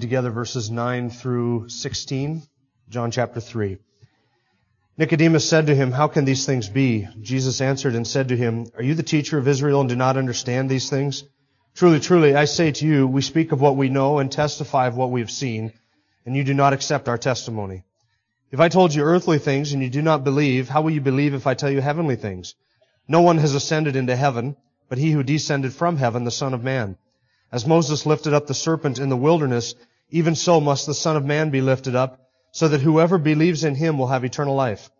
read together verses 9 through 16, John chapter 3. Nicodemus said to him, How can these things be? Jesus answered and said to him, Are you the teacher of Israel and do not understand these things? Truly, truly, I say to you, we speak of what we know and testify of what we have seen, and you do not accept our testimony. If I told you earthly things and you do not believe, how will you believe if I tell you heavenly things? No one has ascended into heaven, but he who descended from heaven, the Son of Man. As Moses lifted up the serpent in the wilderness, even so must the Son of Man be lifted up, so that whoever believes in him will have eternal life.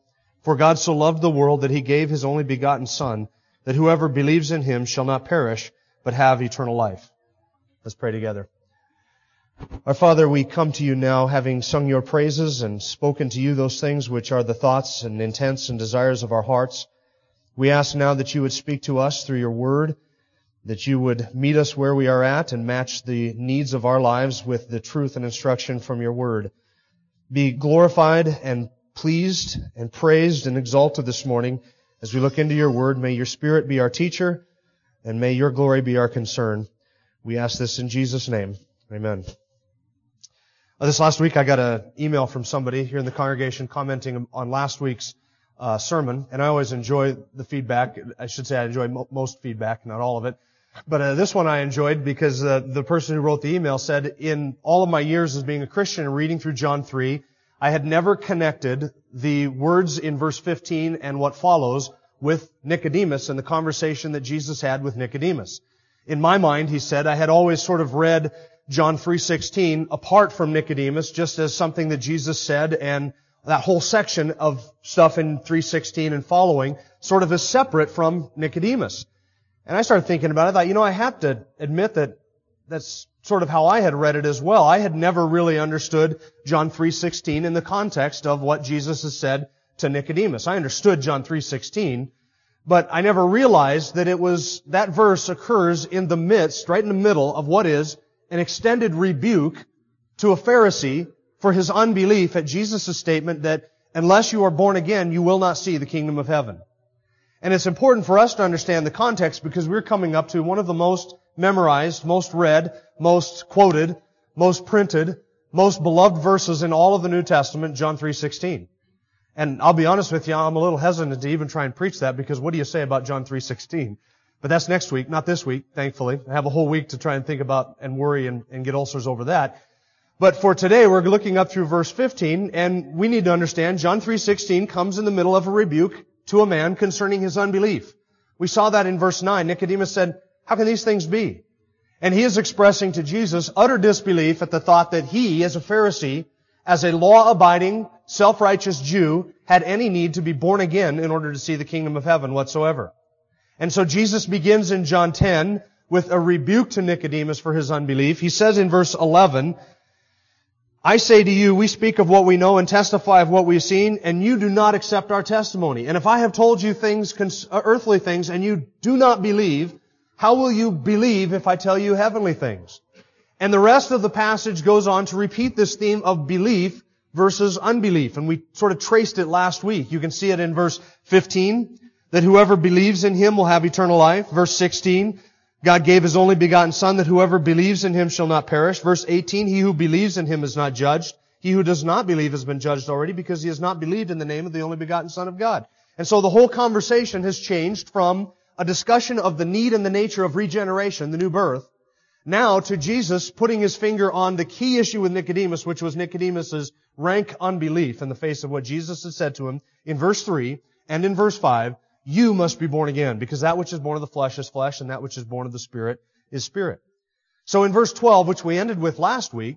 For God so loved the world that he gave his only begotten Son, that whoever believes in him shall not perish, but have eternal life. Let's pray together. Our Father, we come to you now having sung your praises and spoken to you those things which are the thoughts and intents and desires of our hearts. We ask now that you would speak to us through your word, that you would meet us where we are at and match the needs of our lives with the truth and instruction from your word. Be glorified and pleased and praised and exalted this morning as we look into your word. May your spirit be our teacher and may your glory be our concern. We ask this in Jesus' name. Amen. Uh, this last week I got an email from somebody here in the congregation commenting on last week's uh, sermon, and I always enjoy the feedback. I should say I enjoy mo- most feedback, not all of it. But uh, this one I enjoyed because uh, the person who wrote the email said, in all of my years as being a Christian and reading through John 3, I had never connected the words in verse 15 and what follows with Nicodemus and the conversation that Jesus had with Nicodemus. In my mind, he said, I had always sort of read John 3.16 apart from Nicodemus, just as something that Jesus said and that whole section of stuff in 3.16 and following sort of is separate from Nicodemus. And I started thinking about it. I thought, you know, I have to admit that that's sort of how I had read it as well. I had never really understood John 3.16 in the context of what Jesus has said to Nicodemus. I understood John 3.16, but I never realized that it was, that verse occurs in the midst, right in the middle of what is an extended rebuke to a Pharisee for his unbelief at Jesus' statement that unless you are born again, you will not see the kingdom of heaven. And it's important for us to understand the context because we're coming up to one of the most memorized, most read, most quoted, most printed, most beloved verses in all of the New Testament, John 3.16. And I'll be honest with you, I'm a little hesitant to even try and preach that because what do you say about John 3.16? But that's next week, not this week, thankfully. I have a whole week to try and think about and worry and, and get ulcers over that. But for today, we're looking up through verse 15, and we need to understand John 3.16 comes in the middle of a rebuke to a man concerning his unbelief. We saw that in verse 9. Nicodemus said, how can these things be? And he is expressing to Jesus utter disbelief at the thought that he, as a Pharisee, as a law-abiding, self-righteous Jew, had any need to be born again in order to see the kingdom of heaven whatsoever. And so Jesus begins in John 10 with a rebuke to Nicodemus for his unbelief. He says in verse 11, I say to you, we speak of what we know and testify of what we've seen, and you do not accept our testimony. And if I have told you things, uh, earthly things, and you do not believe, how will you believe if I tell you heavenly things? And the rest of the passage goes on to repeat this theme of belief versus unbelief. And we sort of traced it last week. You can see it in verse 15 that whoever believes in him will have eternal life. Verse 16, God gave his only begotten son that whoever believes in him shall not perish. Verse 18, he who believes in him is not judged. He who does not believe has been judged already because he has not believed in the name of the only begotten son of God. And so the whole conversation has changed from a discussion of the need and the nature of regeneration, the new birth, now to Jesus putting his finger on the key issue with Nicodemus, which was Nicodemus's rank unbelief in the face of what Jesus had said to him in verse 3 and in verse 5 you must be born again, because that which is born of the flesh is flesh, and that which is born of the Spirit is spirit. So in verse 12, which we ended with last week,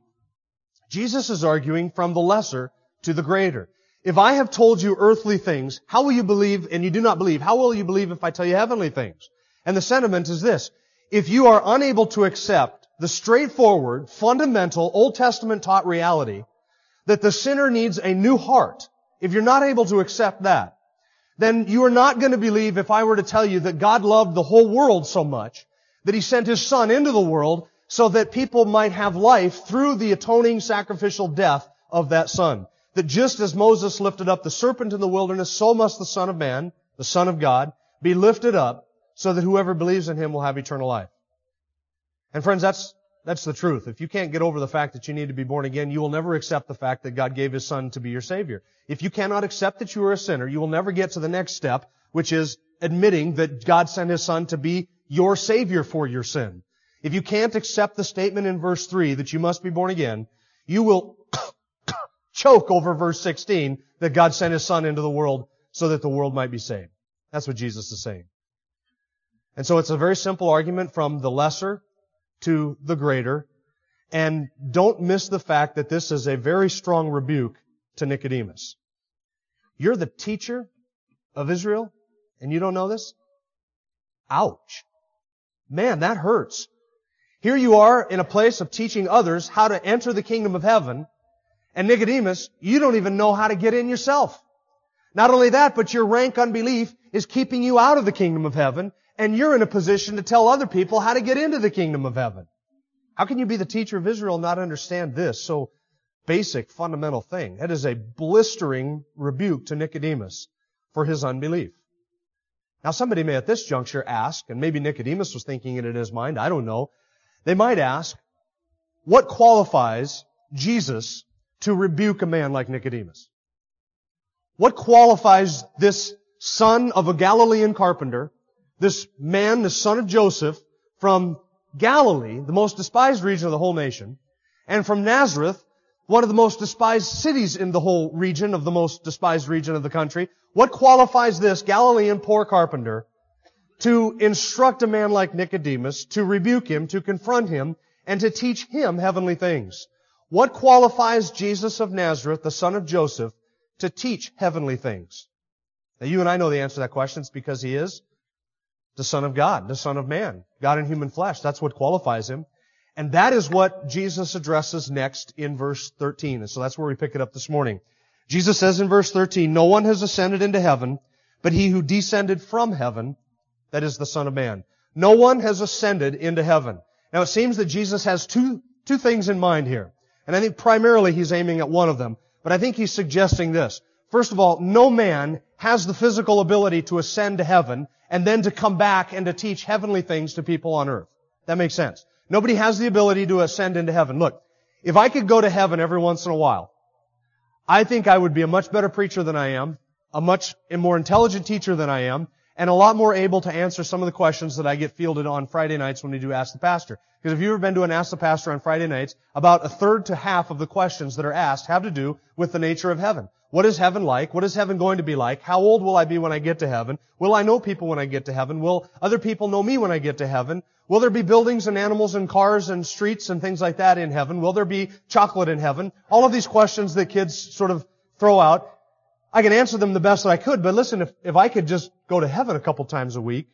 Jesus is arguing from the lesser to the greater. If I have told you earthly things, how will you believe, and you do not believe, how will you believe if I tell you heavenly things? And the sentiment is this. If you are unable to accept the straightforward, fundamental, Old Testament taught reality that the sinner needs a new heart, if you're not able to accept that, then you are not going to believe if I were to tell you that God loved the whole world so much that He sent His Son into the world so that people might have life through the atoning sacrificial death of that Son. That just as Moses lifted up the serpent in the wilderness, so must the Son of Man, the Son of God, be lifted up so that whoever believes in Him will have eternal life. And friends, that's, that's the truth. If you can't get over the fact that you need to be born again, you will never accept the fact that God gave His Son to be your Savior. If you cannot accept that you are a sinner, you will never get to the next step, which is admitting that God sent His Son to be your Savior for your sin. If you can't accept the statement in verse 3 that you must be born again, you will choke over verse 16 that God sent His Son into the world so that the world might be saved. That's what Jesus is saying. And so it's a very simple argument from the lesser to the greater. And don't miss the fact that this is a very strong rebuke to Nicodemus. You're the teacher of Israel and you don't know this? Ouch. Man, that hurts. Here you are in a place of teaching others how to enter the kingdom of heaven, and Nicodemus, you don't even know how to get in yourself. Not only that, but your rank unbelief is keeping you out of the kingdom of heaven, and you're in a position to tell other people how to get into the kingdom of heaven. How can you be the teacher of Israel and not understand this so basic, fundamental thing? That is a blistering rebuke to Nicodemus for his unbelief. Now somebody may at this juncture ask, and maybe Nicodemus was thinking it in his mind, I don't know. They might ask, what qualifies Jesus to rebuke a man like Nicodemus? What qualifies this son of a Galilean carpenter, this man, the son of Joseph, from Galilee, the most despised region of the whole nation, and from Nazareth, one of the most despised cities in the whole region of the most despised region of the country. What qualifies this Galilean poor carpenter to instruct a man like Nicodemus, to rebuke him, to confront him, and to teach him heavenly things? What qualifies Jesus of Nazareth, the son of Joseph, to teach heavenly things? Now you and I know the answer to that question. It's because he is the Son of God, the Son of Man, God in human flesh. That's what qualifies him. And that is what Jesus addresses next in verse 13. And so that's where we pick it up this morning. Jesus says in verse 13, No one has ascended into heaven, but he who descended from heaven, that is the Son of Man. No one has ascended into heaven. Now it seems that Jesus has two, two things in mind here. And I think primarily he's aiming at one of them. But I think he's suggesting this. First of all, no man has the physical ability to ascend to heaven and then to come back and to teach heavenly things to people on earth. That makes sense. Nobody has the ability to ascend into heaven. Look, if I could go to heaven every once in a while, I think I would be a much better preacher than I am, a much more intelligent teacher than I am, and a lot more able to answer some of the questions that I get fielded on Friday nights when we do Ask the Pastor. Because if you've ever been to an Ask the Pastor on Friday nights, about a third to half of the questions that are asked have to do with the nature of heaven. What is heaven like? What is heaven going to be like? How old will I be when I get to heaven? Will I know people when I get to heaven? Will other people know me when I get to heaven? Will there be buildings and animals and cars and streets and things like that in heaven? Will there be chocolate in heaven? All of these questions that kids sort of throw out. I can answer them the best that I could, but listen, if, if I could just go to heaven a couple times a week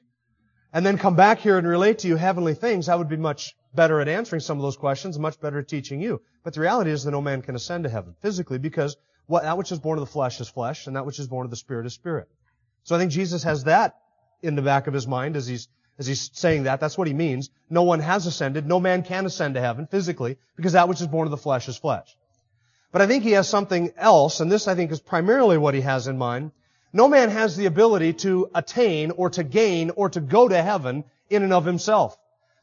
and then come back here and relate to you heavenly things, I would be much better at answering some of those questions, much better at teaching you. But the reality is that no man can ascend to heaven physically because what, that which is born of the flesh is flesh and that which is born of the spirit is spirit. So I think Jesus has that in the back of his mind as he's as he's saying that. That's what he means. No one has ascended. No man can ascend to heaven physically because that which is born of the flesh is flesh. But I think he has something else, and this I think is primarily what he has in mind. No man has the ability to attain or to gain or to go to heaven in and of himself.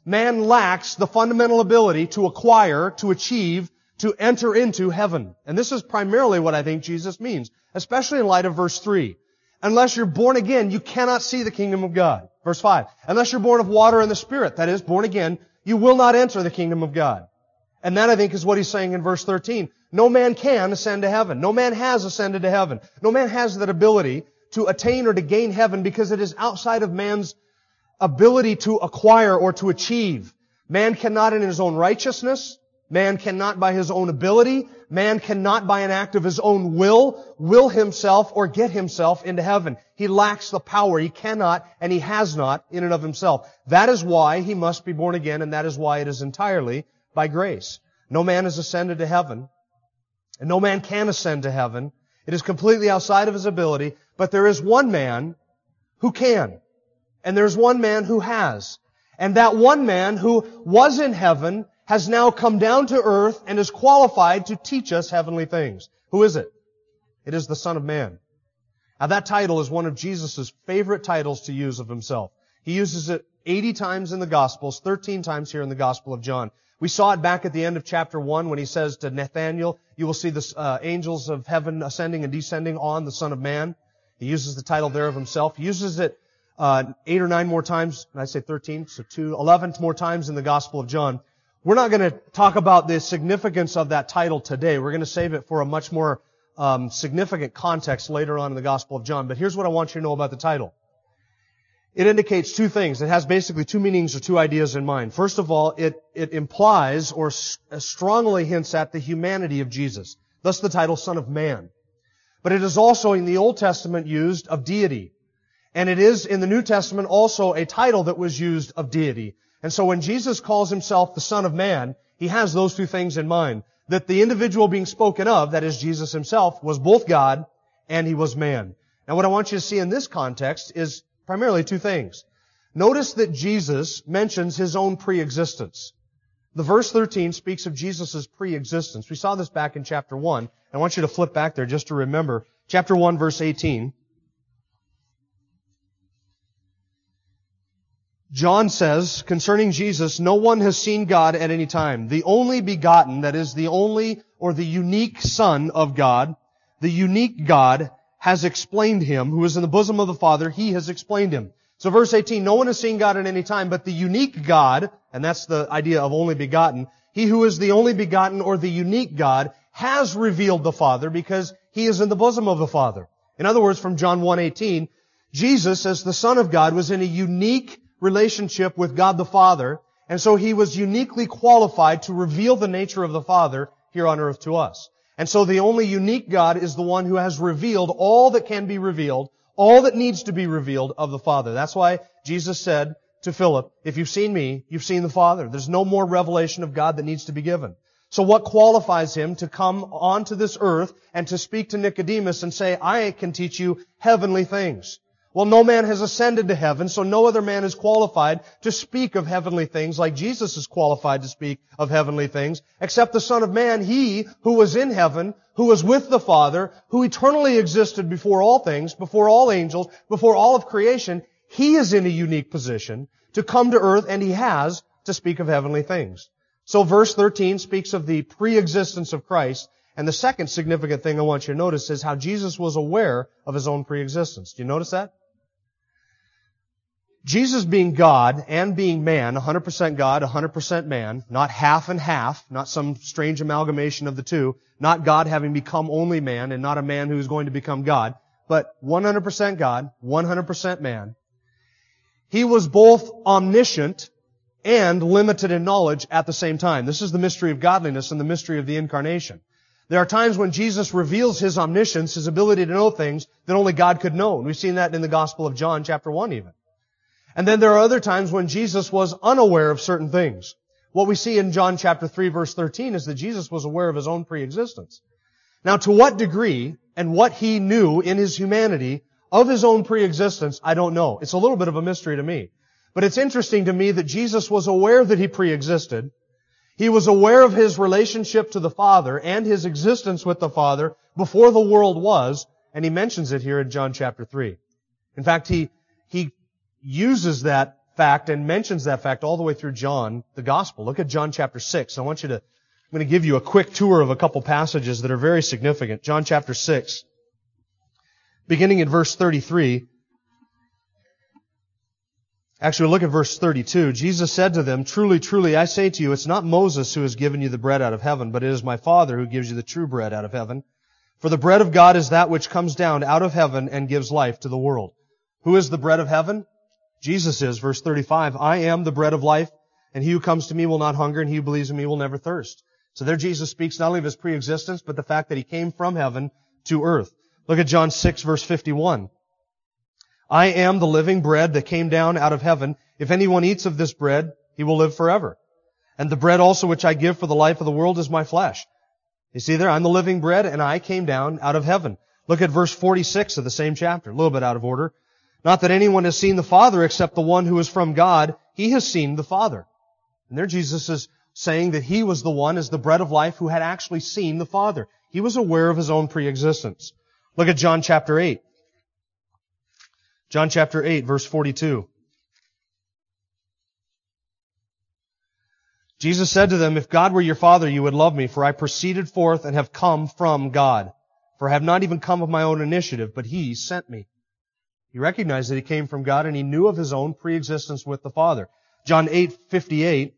Man lacks the fundamental ability to acquire, to achieve, to enter into heaven. And this is primarily what I think Jesus means, especially in light of verse 3. Unless you're born again, you cannot see the kingdom of God. Verse 5. Unless you're born of water and the Spirit, that is, born again, you will not enter the kingdom of God. And that I think is what he's saying in verse 13. No man can ascend to heaven. No man has ascended to heaven. No man has that ability to attain or to gain heaven because it is outside of man's ability to acquire or to achieve. Man cannot in his own righteousness, Man cannot by his own ability, man cannot by an act of his own will, will himself or get himself into heaven. He lacks the power. He cannot and he has not in and of himself. That is why he must be born again and that is why it is entirely by grace. No man has ascended to heaven and no man can ascend to heaven. It is completely outside of his ability, but there is one man who can. And there's one man who has. And that one man who was in heaven has now come down to earth and is qualified to teach us heavenly things. Who is it? It is the Son of Man. Now that title is one of Jesus' favorite titles to use of himself. He uses it 80 times in the Gospels, 13 times here in the Gospel of John. We saw it back at the end of chapter 1 when he says to Nathanael, you will see the uh, angels of heaven ascending and descending on the Son of Man. He uses the title there of himself. He uses it uh, eight or nine more times, and I say 13, so two, 11 more times in the Gospel of John. We're not going to talk about the significance of that title today. We're going to save it for a much more um, significant context later on in the Gospel of John. But here's what I want you to know about the title. It indicates two things. It has basically two meanings or two ideas in mind. First of all, it, it implies or s- uh, strongly hints at the humanity of Jesus. Thus the title Son of Man. But it is also in the Old Testament used of deity. And it is in the New Testament also a title that was used of deity. And so when Jesus calls himself the Son of Man, he has those two things in mind. That the individual being spoken of, that is Jesus himself, was both God and he was man. Now what I want you to see in this context is primarily two things. Notice that Jesus mentions his own pre-existence. The verse 13 speaks of Jesus' pre-existence. We saw this back in chapter 1. I want you to flip back there just to remember. Chapter 1 verse 18. John says concerning Jesus, no one has seen God at any time. The only begotten, that is the only or the unique Son of God, the unique God has explained him, who is in the bosom of the Father, he has explained him. So verse 18, no one has seen God at any time, but the unique God, and that's the idea of only begotten, he who is the only begotten or the unique God has revealed the Father because he is in the bosom of the Father. In other words, from John 1.18, Jesus as the Son of God was in a unique relationship with God the Father, and so he was uniquely qualified to reveal the nature of the Father here on earth to us. And so the only unique God is the one who has revealed all that can be revealed, all that needs to be revealed of the Father. That's why Jesus said to Philip, if you've seen me, you've seen the Father. There's no more revelation of God that needs to be given. So what qualifies him to come onto this earth and to speak to Nicodemus and say, I can teach you heavenly things? Well, no man has ascended to heaven, so no other man is qualified to speak of heavenly things like Jesus is qualified to speak of heavenly things, except the Son of Man, He who was in heaven, who was with the Father, who eternally existed before all things, before all angels, before all of creation, He is in a unique position to come to earth, and He has to speak of heavenly things. So verse 13 speaks of the pre-existence of Christ, and the second significant thing I want you to notice is how Jesus was aware of His own pre-existence. Do you notice that? Jesus being God and being man, 100% God, 100% man, not half and half, not some strange amalgamation of the two, not God having become only man and not a man who is going to become God, but 100% God, 100% man. He was both omniscient and limited in knowledge at the same time. This is the mystery of godliness and the mystery of the incarnation. There are times when Jesus reveals His omniscience, His ability to know things that only God could know. And we've seen that in the Gospel of John chapter 1 even. And then there are other times when Jesus was unaware of certain things. What we see in John chapter 3 verse 13 is that Jesus was aware of his own preexistence. Now to what degree and what he knew in his humanity of his own preexistence, I don't know. It's a little bit of a mystery to me. But it's interesting to me that Jesus was aware that he preexisted. He was aware of his relationship to the Father and his existence with the Father before the world was, and he mentions it here in John chapter 3. In fact, he, he uses that fact and mentions that fact all the way through John, the Gospel. Look at John chapter 6. I want you to, I'm going to give you a quick tour of a couple passages that are very significant. John chapter 6. Beginning in verse 33. Actually, look at verse 32. Jesus said to them, Truly, truly, I say to you, it's not Moses who has given you the bread out of heaven, but it is my Father who gives you the true bread out of heaven. For the bread of God is that which comes down out of heaven and gives life to the world. Who is the bread of heaven? Jesus is, verse 35, I am the bread of life, and he who comes to me will not hunger, and he who believes in me will never thirst. So there Jesus speaks not only of his preexistence, but the fact that he came from heaven to earth. Look at John 6 verse 51. I am the living bread that came down out of heaven. If anyone eats of this bread, he will live forever. And the bread also which I give for the life of the world is my flesh. You see there, I'm the living bread and I came down out of heaven. Look at verse 46 of the same chapter, a little bit out of order. Not that anyone has seen the Father except the one who is from God. He has seen the Father. And there Jesus is saying that he was the one as the bread of life who had actually seen the Father. He was aware of his own preexistence. Look at John chapter 8. John chapter 8 verse 42. Jesus said to them, If God were your Father, you would love me, for I proceeded forth and have come from God. For I have not even come of my own initiative, but He sent me. He recognized that He came from God and He knew of His own preexistence with the Father. John 8:58.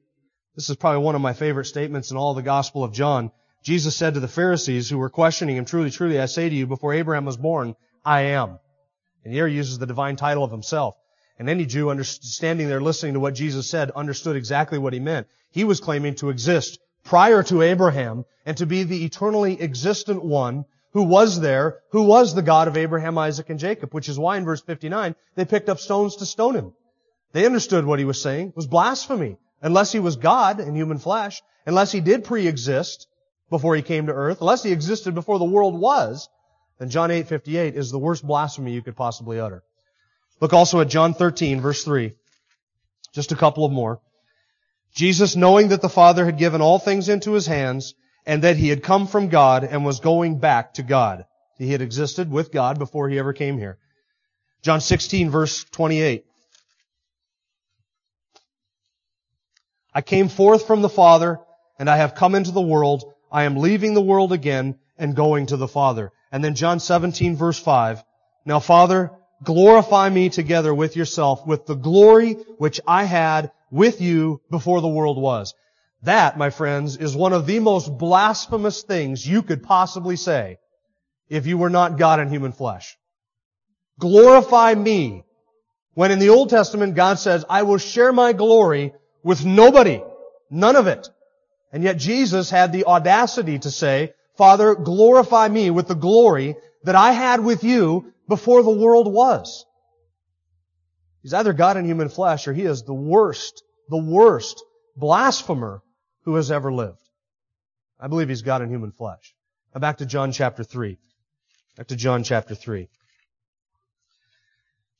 This is probably one of my favorite statements in all the Gospel of John. Jesus said to the Pharisees who were questioning Him, Truly, truly, I say to you, before Abraham was born, I am. And here he uses the divine title of Himself. And any Jew standing there listening to what Jesus said understood exactly what He meant. He was claiming to exist prior to Abraham and to be the eternally existent one who was there, who was the God of Abraham, Isaac, and Jacob, which is why in verse 59 they picked up stones to stone him. They understood what he was saying was blasphemy. Unless he was God in human flesh, unless he did pre-exist before he came to earth, unless he existed before the world was, then John 8:58 is the worst blasphemy you could possibly utter. Look also at John 13 verse 3. Just a couple of more. Jesus, knowing that the Father had given all things into his hands, and that he had come from God and was going back to God. He had existed with God before he ever came here. John 16 verse 28. I came forth from the Father, and I have come into the world. I am leaving the world again and going to the Father. And then John 17 verse 5. Now Father, glorify me together with yourself with the glory which I had with you before the world was. That, my friends, is one of the most blasphemous things you could possibly say if you were not God in human flesh. Glorify me. When in the Old Testament God says, I will share my glory with nobody. None of it. And yet Jesus had the audacity to say, Father, glorify me with the glory that I had with you before the world was. He's either God in human flesh or he is the worst, the worst blasphemer who has ever lived. I believe he's God in human flesh. Now back to John chapter 3. Back to John chapter 3.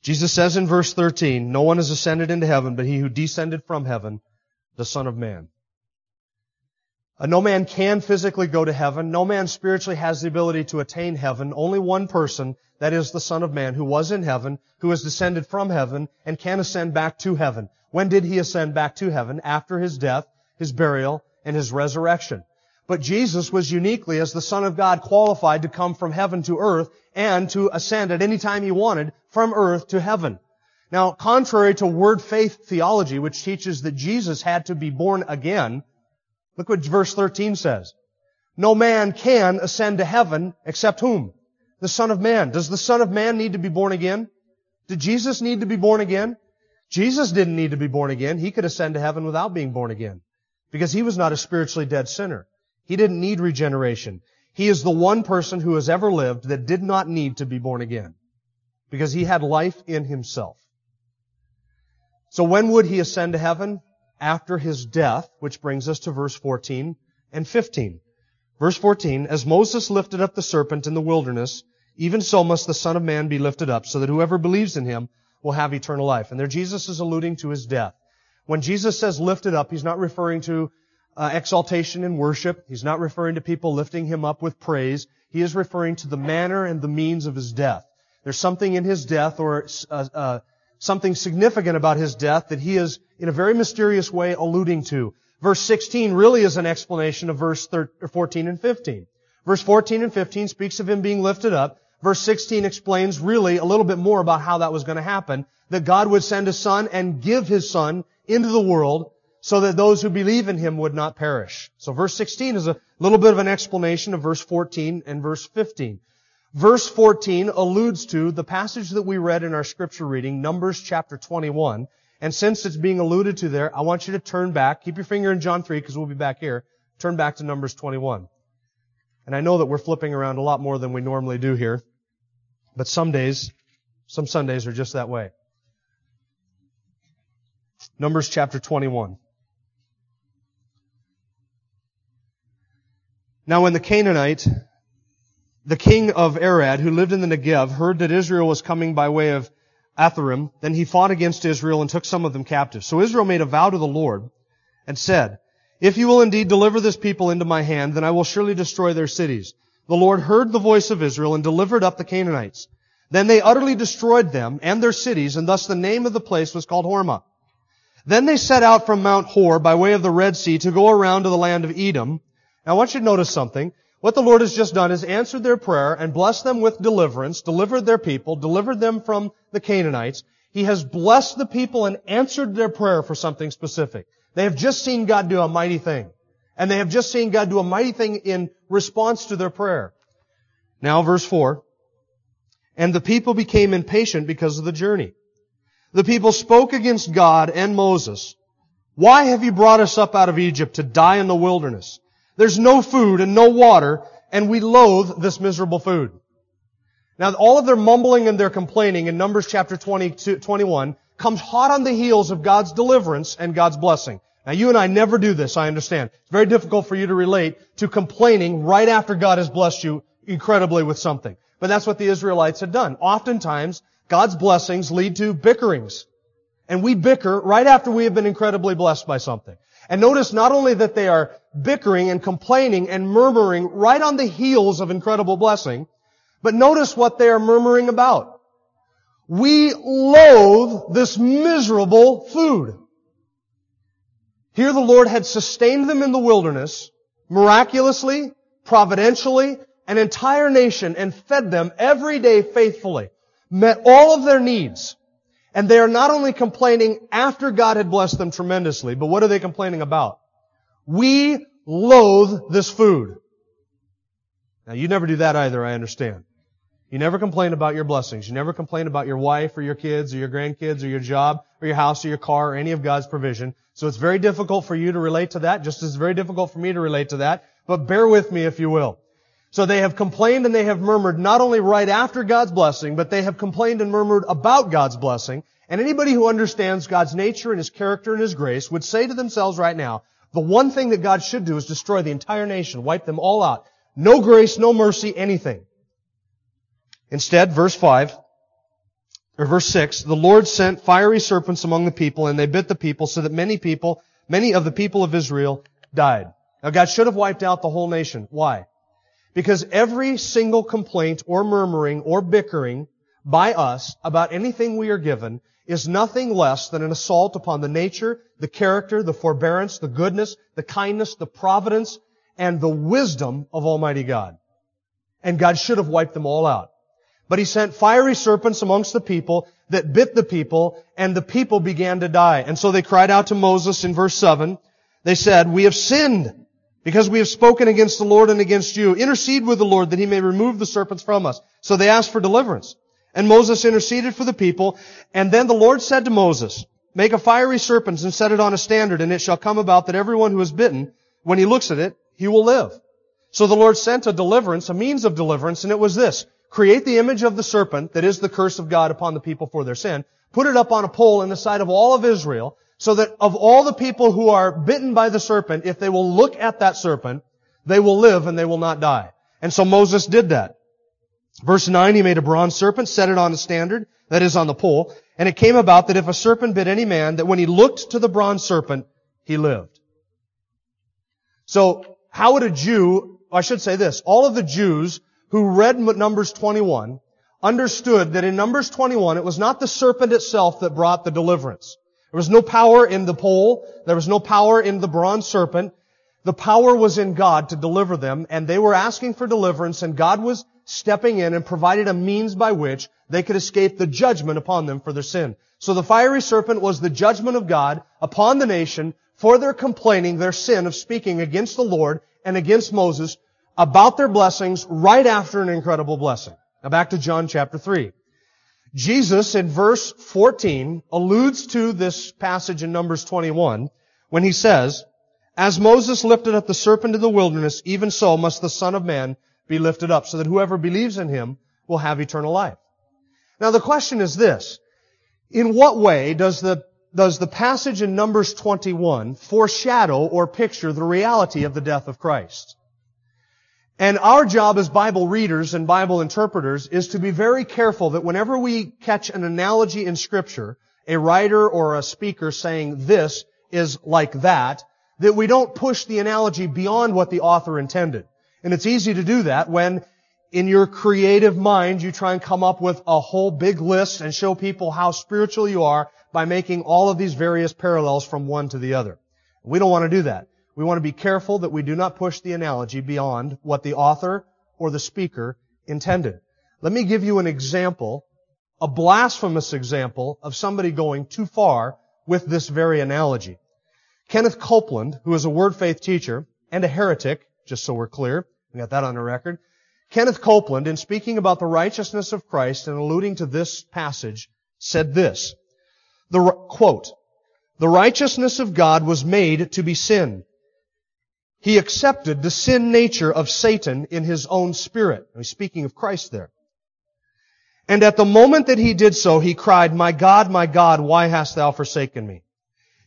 Jesus says in verse 13, No one has ascended into heaven but he who descended from heaven, the Son of Man. Uh, no man can physically go to heaven. No man spiritually has the ability to attain heaven. Only one person, that is the Son of Man, who was in heaven, who has descended from heaven, and can ascend back to heaven. When did he ascend back to heaven? After his death, his burial, and his resurrection. But Jesus was uniquely, as the Son of God, qualified to come from heaven to earth and to ascend at any time he wanted from earth to heaven. Now, contrary to word faith theology, which teaches that Jesus had to be born again, Look what verse 13 says. No man can ascend to heaven except whom? The Son of Man. Does the Son of Man need to be born again? Did Jesus need to be born again? Jesus didn't need to be born again. He could ascend to heaven without being born again. Because he was not a spiritually dead sinner. He didn't need regeneration. He is the one person who has ever lived that did not need to be born again. Because he had life in himself. So when would he ascend to heaven? after his death, which brings us to verse 14 and 15. Verse 14, as Moses lifted up the serpent in the wilderness, even so must the Son of Man be lifted up, so that whoever believes in him will have eternal life. And there Jesus is alluding to his death. When Jesus says lifted up, he's not referring to uh, exaltation and worship. He's not referring to people lifting him up with praise. He is referring to the manner and the means of his death. There's something in his death or uh, uh, something significant about his death that he is, in a very mysterious way, alluding to. Verse 16 really is an explanation of verse 14 and 15. Verse 14 and 15 speaks of him being lifted up. Verse 16 explains really a little bit more about how that was going to happen. That God would send a Son and give His Son into the world so that those who believe in Him would not perish. So verse 16 is a little bit of an explanation of verse 14 and verse 15. Verse 14 alludes to the passage that we read in our scripture reading, Numbers chapter 21. And since it's being alluded to there, I want you to turn back, keep your finger in John 3 because we'll be back here, Turn back to Numbers 21. And I know that we're flipping around a lot more than we normally do here, but some days, some Sundays are just that way. Numbers chapter 21. Now when the Canaanite, the king of Arad, who lived in the Negev, heard that Israel was coming by way of Atharim, then he fought against Israel and took some of them captive. So Israel made a vow to the Lord and said, If you will indeed deliver this people into my hand, then I will surely destroy their cities. The Lord heard the voice of Israel and delivered up the Canaanites. Then they utterly destroyed them and their cities, and thus the name of the place was called Hormah. Then they set out from Mount Hor by way of the Red Sea to go around to the land of Edom. Now I want you to notice something. What the Lord has just done is answered their prayer and blessed them with deliverance, delivered their people, delivered them from the Canaanites. He has blessed the people and answered their prayer for something specific. They have just seen God do a mighty thing. And they have just seen God do a mighty thing in response to their prayer. Now verse 4. And the people became impatient because of the journey. The people spoke against God and Moses. Why have you brought us up out of Egypt to die in the wilderness? There's no food and no water, and we loathe this miserable food. Now, all of their mumbling and their complaining in Numbers chapter 20, 21 comes hot on the heels of God's deliverance and God's blessing. Now, you and I never do this, I understand. It's very difficult for you to relate to complaining right after God has blessed you incredibly with something. But that's what the Israelites had done. Oftentimes, God's blessings lead to bickerings. And we bicker right after we have been incredibly blessed by something. And notice not only that they are bickering and complaining and murmuring right on the heels of incredible blessing, but notice what they are murmuring about. We loathe this miserable food. Here the Lord had sustained them in the wilderness, miraculously, providentially, an entire nation and fed them every day faithfully, met all of their needs, and they are not only complaining after God had blessed them tremendously, but what are they complaining about? We loathe this food. Now you never do that either, I understand. You never complain about your blessings. You never complain about your wife or your kids or your grandkids or your job or your house or your car or any of God's provision. So it's very difficult for you to relate to that, just as it's very difficult for me to relate to that. But bear with me if you will. So they have complained and they have murmured not only right after God's blessing, but they have complained and murmured about God's blessing. And anybody who understands God's nature and His character and His grace would say to themselves right now, the one thing that God should do is destroy the entire nation, wipe them all out. No grace, no mercy, anything. Instead, verse 5, or verse 6, the Lord sent fiery serpents among the people and they bit the people so that many people, many of the people of Israel died. Now God should have wiped out the whole nation. Why? Because every single complaint or murmuring or bickering by us about anything we are given is nothing less than an assault upon the nature, the character, the forbearance, the goodness, the kindness, the providence, and the wisdom of Almighty God. And God should have wiped them all out. But He sent fiery serpents amongst the people that bit the people, and the people began to die. And so they cried out to Moses in verse 7. They said, We have sinned because we have spoken against the Lord and against you. Intercede with the Lord that he may remove the serpents from us. So they asked for deliverance. And Moses interceded for the people. And then the Lord said to Moses, Make a fiery serpent and set it on a standard, and it shall come about that everyone who is bitten, when he looks at it, he will live. So the Lord sent a deliverance, a means of deliverance, and it was this. Create the image of the serpent, that is the curse of God upon the people for their sin. Put it up on a pole in the sight of all of Israel, so that of all the people who are bitten by the serpent, if they will look at that serpent, they will live and they will not die. And so Moses did that. Verse 9, he made a bronze serpent, set it on a standard, that is on the pole, and it came about that if a serpent bit any man, that when he looked to the bronze serpent, he lived. So, how would a Jew, I should say this, all of the Jews who read Numbers 21 understood that in Numbers 21 it was not the serpent itself that brought the deliverance. There was no power in the pole. There was no power in the bronze serpent. The power was in God to deliver them, and they were asking for deliverance, and God was stepping in and provided a means by which they could escape the judgment upon them for their sin. So the fiery serpent was the judgment of God upon the nation for their complaining, their sin of speaking against the Lord and against Moses about their blessings right after an incredible blessing. Now back to John chapter 3. Jesus in verse 14 alludes to this passage in Numbers 21 when he says, As Moses lifted up the serpent in the wilderness, even so must the Son of Man be lifted up, so that whoever believes in him will have eternal life. Now the question is this. In what way does the, does the passage in Numbers 21 foreshadow or picture the reality of the death of Christ? And our job as Bible readers and Bible interpreters is to be very careful that whenever we catch an analogy in scripture, a writer or a speaker saying this is like that, that we don't push the analogy beyond what the author intended. And it's easy to do that when in your creative mind you try and come up with a whole big list and show people how spiritual you are by making all of these various parallels from one to the other. We don't want to do that. We want to be careful that we do not push the analogy beyond what the author or the speaker intended. Let me give you an example, a blasphemous example of somebody going too far with this very analogy. Kenneth Copeland, who is a word faith teacher and a heretic, just so we're clear, we got that on the record. Kenneth Copeland, in speaking about the righteousness of Christ and alluding to this passage, said this, the, quote, the righteousness of God was made to be sin. He accepted the sin nature of Satan in his own spirit. He's speaking of Christ there. And at the moment that he did so, he cried, My God, my God, why hast thou forsaken me?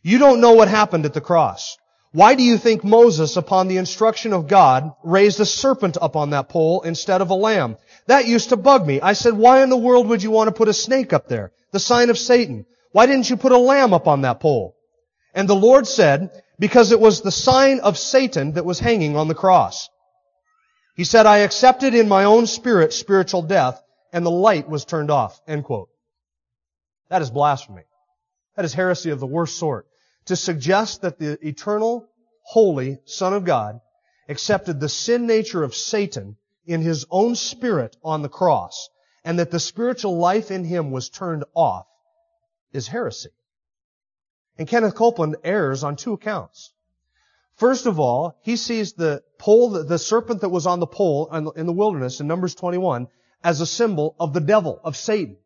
You don't know what happened at the cross. Why do you think Moses, upon the instruction of God, raised a serpent up on that pole instead of a lamb? That used to bug me. I said, why in the world would you want to put a snake up there? The sign of Satan. Why didn't you put a lamb up on that pole? And the Lord said, because it was the sign of Satan that was hanging on the cross. He said, I accepted in my own spirit spiritual death, and the light was turned off. End quote. That is blasphemy. That is heresy of the worst sort to suggest that the eternal, holy Son of God accepted the sin nature of Satan in his own spirit on the cross, and that the spiritual life in him was turned off, is heresy. And Kenneth Copeland errs on two accounts. First of all, he sees the pole, the serpent that was on the pole in the wilderness in Numbers 21 as a symbol of the devil, of Satan.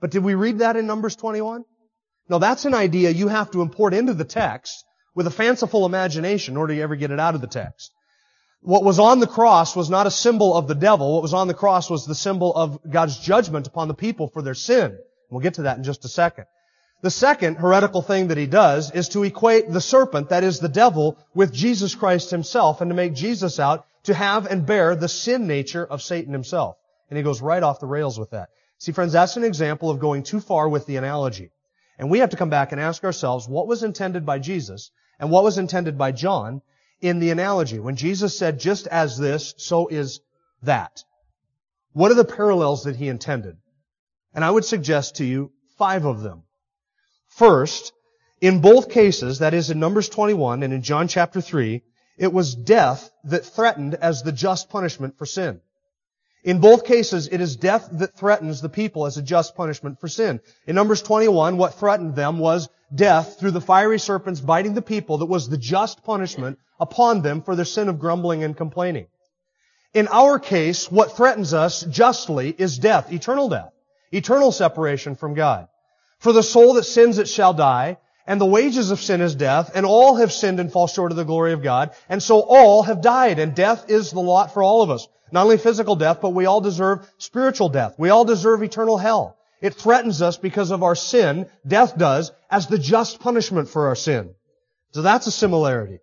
But did we read that in Numbers 21? Now that's an idea you have to import into the text with a fanciful imagination in order to ever get it out of the text. What was on the cross was not a symbol of the devil. What was on the cross was the symbol of God's judgment upon the people for their sin. We'll get to that in just a second. The second heretical thing that he does is to equate the serpent, that is the devil, with Jesus Christ himself and to make Jesus out to have and bear the sin nature of Satan himself. And he goes right off the rails with that. See friends, that's an example of going too far with the analogy. And we have to come back and ask ourselves what was intended by Jesus and what was intended by John in the analogy. When Jesus said, just as this, so is that. What are the parallels that he intended? And I would suggest to you five of them. First, in both cases, that is in Numbers 21 and in John chapter 3, it was death that threatened as the just punishment for sin. In both cases, it is death that threatens the people as a just punishment for sin. In Numbers 21, what threatened them was death through the fiery serpents biting the people that was the just punishment upon them for their sin of grumbling and complaining. In our case, what threatens us justly is death, eternal death, eternal separation from God. For the soul that sins it shall die, and the wages of sin is death, and all have sinned and fall short of the glory of God, and so all have died, and death is the lot for all of us. Not only physical death, but we all deserve spiritual death. We all deserve eternal hell. It threatens us because of our sin, death does, as the just punishment for our sin. So that's a similarity.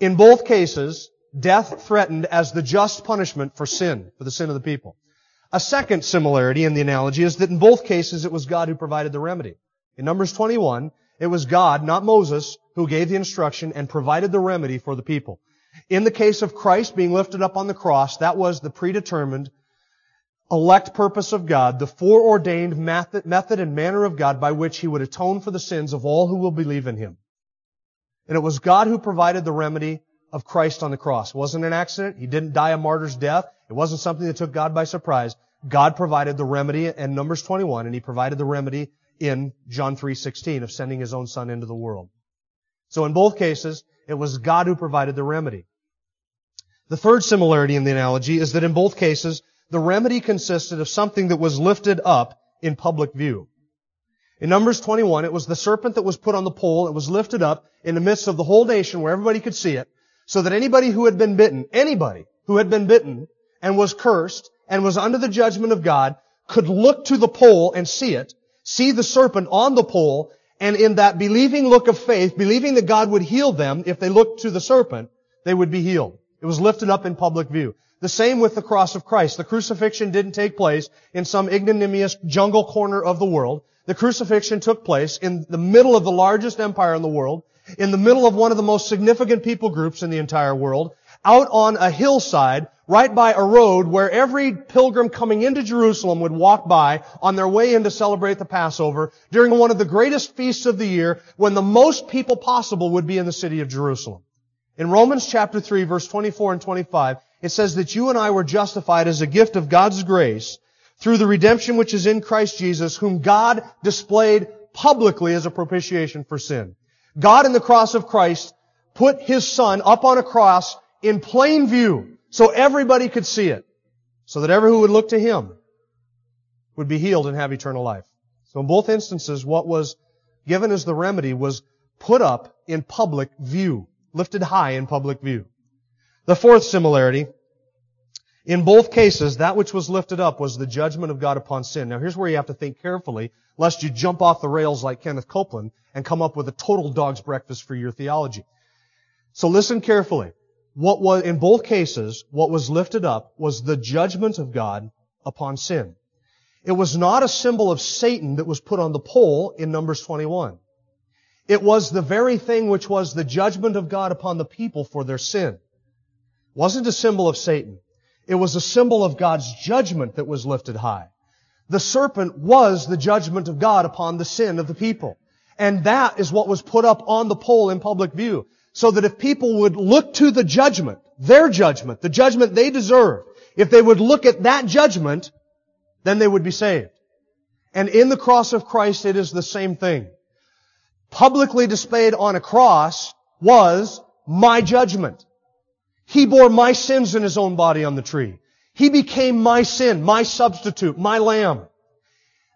In both cases, death threatened as the just punishment for sin, for the sin of the people. A second similarity in the analogy is that in both cases it was God who provided the remedy. In Numbers 21, it was God, not Moses, who gave the instruction and provided the remedy for the people. In the case of Christ being lifted up on the cross, that was the predetermined, elect purpose of God, the foreordained method, and manner of God by which He would atone for the sins of all who will believe in Him. And it was God who provided the remedy of Christ on the cross. It wasn't an accident. He didn't die a martyr's death. It wasn't something that took God by surprise. God provided the remedy in Numbers 21, and He provided the remedy in John 3.16 of sending His own Son into the world. So in both cases, it was God who provided the remedy. The third similarity in the analogy is that in both cases, the remedy consisted of something that was lifted up in public view. In Numbers 21, it was the serpent that was put on the pole. It was lifted up in the midst of the whole nation where everybody could see it, so that anybody who had been bitten, anybody who had been bitten and was cursed and was under the judgment of God could look to the pole and see it, see the serpent on the pole, and in that believing look of faith, believing that God would heal them if they looked to the serpent, they would be healed. It was lifted up in public view. The same with the cross of Christ. The crucifixion didn't take place in some ignominious jungle corner of the world. The crucifixion took place in the middle of the largest empire in the world, in the middle of one of the most significant people groups in the entire world, out on a hillside, right by a road where every pilgrim coming into Jerusalem would walk by on their way in to celebrate the Passover during one of the greatest feasts of the year when the most people possible would be in the city of Jerusalem. In Romans chapter 3 verse 24 and 25, it says that you and I were justified as a gift of God's grace through the redemption which is in Christ Jesus, whom God displayed publicly as a propitiation for sin. God in the cross of Christ put His Son up on a cross in plain view so everybody could see it. So that everyone who would look to Him would be healed and have eternal life. So in both instances, what was given as the remedy was put up in public view, lifted high in public view. The fourth similarity, in both cases, that which was lifted up was the judgment of God upon sin. Now here's where you have to think carefully, lest you jump off the rails like Kenneth Copeland and come up with a total dog's breakfast for your theology. So listen carefully. What was, in both cases, what was lifted up was the judgment of God upon sin. It was not a symbol of Satan that was put on the pole in Numbers 21. It was the very thing which was the judgment of God upon the people for their sin. It wasn't a symbol of Satan. It was a symbol of God's judgment that was lifted high. The serpent was the judgment of God upon the sin of the people. And that is what was put up on the pole in public view so that if people would look to the judgment, their judgment, the judgment they deserve, if they would look at that judgment, then they would be saved. And in the cross of Christ, it is the same thing. Publicly displayed on a cross was my judgment. He bore my sins in His own body on the tree. He became my sin, my substitute, my lamb.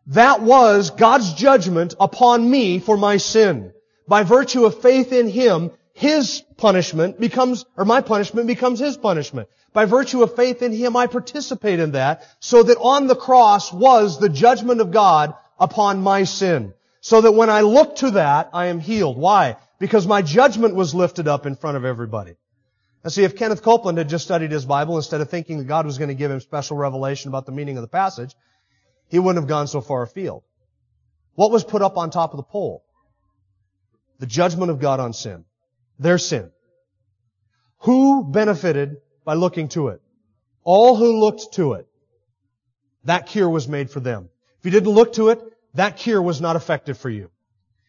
That was God's judgment upon me for my sin. By virtue of faith in Him, his punishment becomes, or my punishment becomes His punishment. By virtue of faith in Him, I participate in that, so that on the cross was the judgment of God upon my sin. So that when I look to that, I am healed. Why? Because my judgment was lifted up in front of everybody. Now see, if Kenneth Copeland had just studied his Bible instead of thinking that God was going to give him special revelation about the meaning of the passage, he wouldn't have gone so far afield. What was put up on top of the pole? The judgment of God on sin their sin. Who benefited by looking to it? All who looked to it. That cure was made for them. If you didn't look to it, that cure was not effective for you.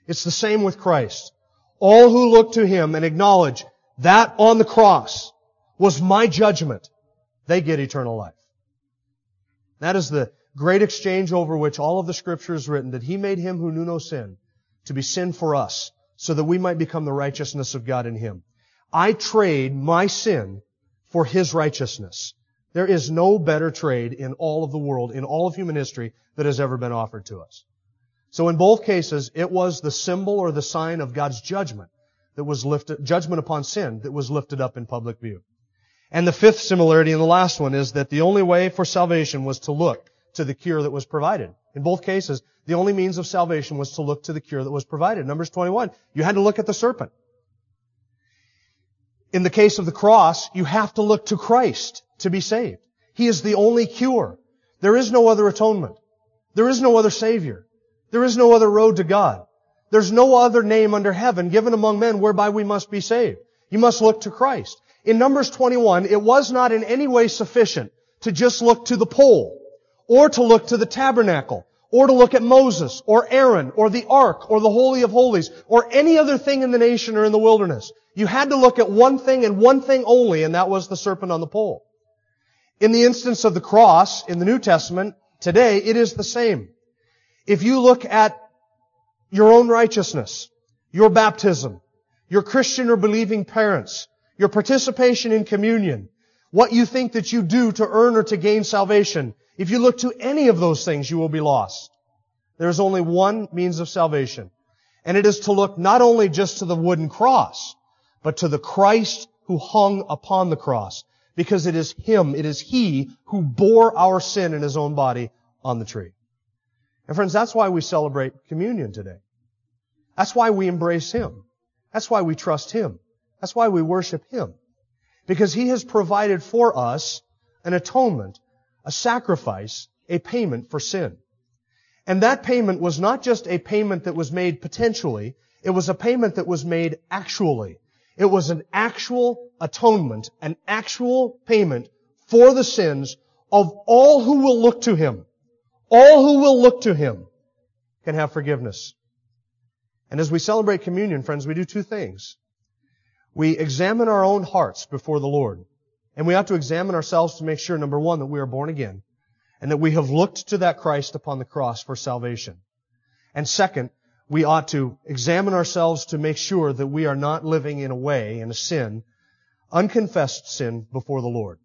It's the same with Christ. All who look to Him and acknowledge that on the cross was my judgment, they get eternal life. That is the great exchange over which all of the scripture is written, that He made Him who knew no sin to be sin for us, so that we might become the righteousness of God in Him. I trade my sin for His righteousness. There is no better trade in all of the world, in all of human history, that has ever been offered to us. So in both cases, it was the symbol or the sign of God's judgment that was lifted, judgment upon sin that was lifted up in public view. And the fifth similarity in the last one is that the only way for salvation was to look to the cure that was provided. In both cases, the only means of salvation was to look to the cure that was provided. Numbers 21, you had to look at the serpent. In the case of the cross, you have to look to Christ to be saved. He is the only cure. There is no other atonement. There is no other Savior. There is no other road to God. There's no other name under heaven given among men whereby we must be saved. You must look to Christ. In Numbers 21, it was not in any way sufficient to just look to the pole or to look to the tabernacle, or to look at Moses, or Aaron, or the ark, or the Holy of Holies, or any other thing in the nation or in the wilderness. You had to look at one thing and one thing only, and that was the serpent on the pole. In the instance of the cross in the New Testament, today, it is the same. If you look at your own righteousness, your baptism, your Christian or believing parents, your participation in communion, what you think that you do to earn or to gain salvation, if you look to any of those things, you will be lost. There is only one means of salvation. And it is to look not only just to the wooden cross, but to the Christ who hung upon the cross. Because it is Him, it is He who bore our sin in His own body on the tree. And friends, that's why we celebrate communion today. That's why we embrace Him. That's why we trust Him. That's why we worship Him. Because He has provided for us an atonement, a sacrifice, a payment for sin. And that payment was not just a payment that was made potentially, it was a payment that was made actually. It was an actual atonement, an actual payment for the sins of all who will look to Him. All who will look to Him can have forgiveness. And as we celebrate communion, friends, we do two things. We examine our own hearts before the Lord. And we ought to examine ourselves to make sure, number one, that we are born again and that we have looked to that Christ upon the cross for salvation. And second, we ought to examine ourselves to make sure that we are not living in a way, in a sin, unconfessed sin before the Lord.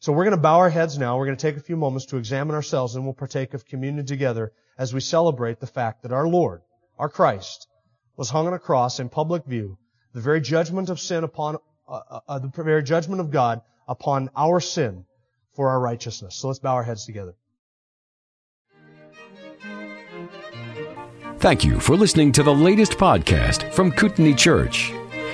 So we're going to bow our heads now. We're going to take a few moments to examine ourselves and we'll partake of communion together as we celebrate the fact that our Lord, our Christ, was hung on a cross in public view, the very judgment of sin upon, uh, uh, the very judgment of God upon our sin for our righteousness. So let's bow our heads together. Thank you for listening to the latest podcast from Kootenai Church.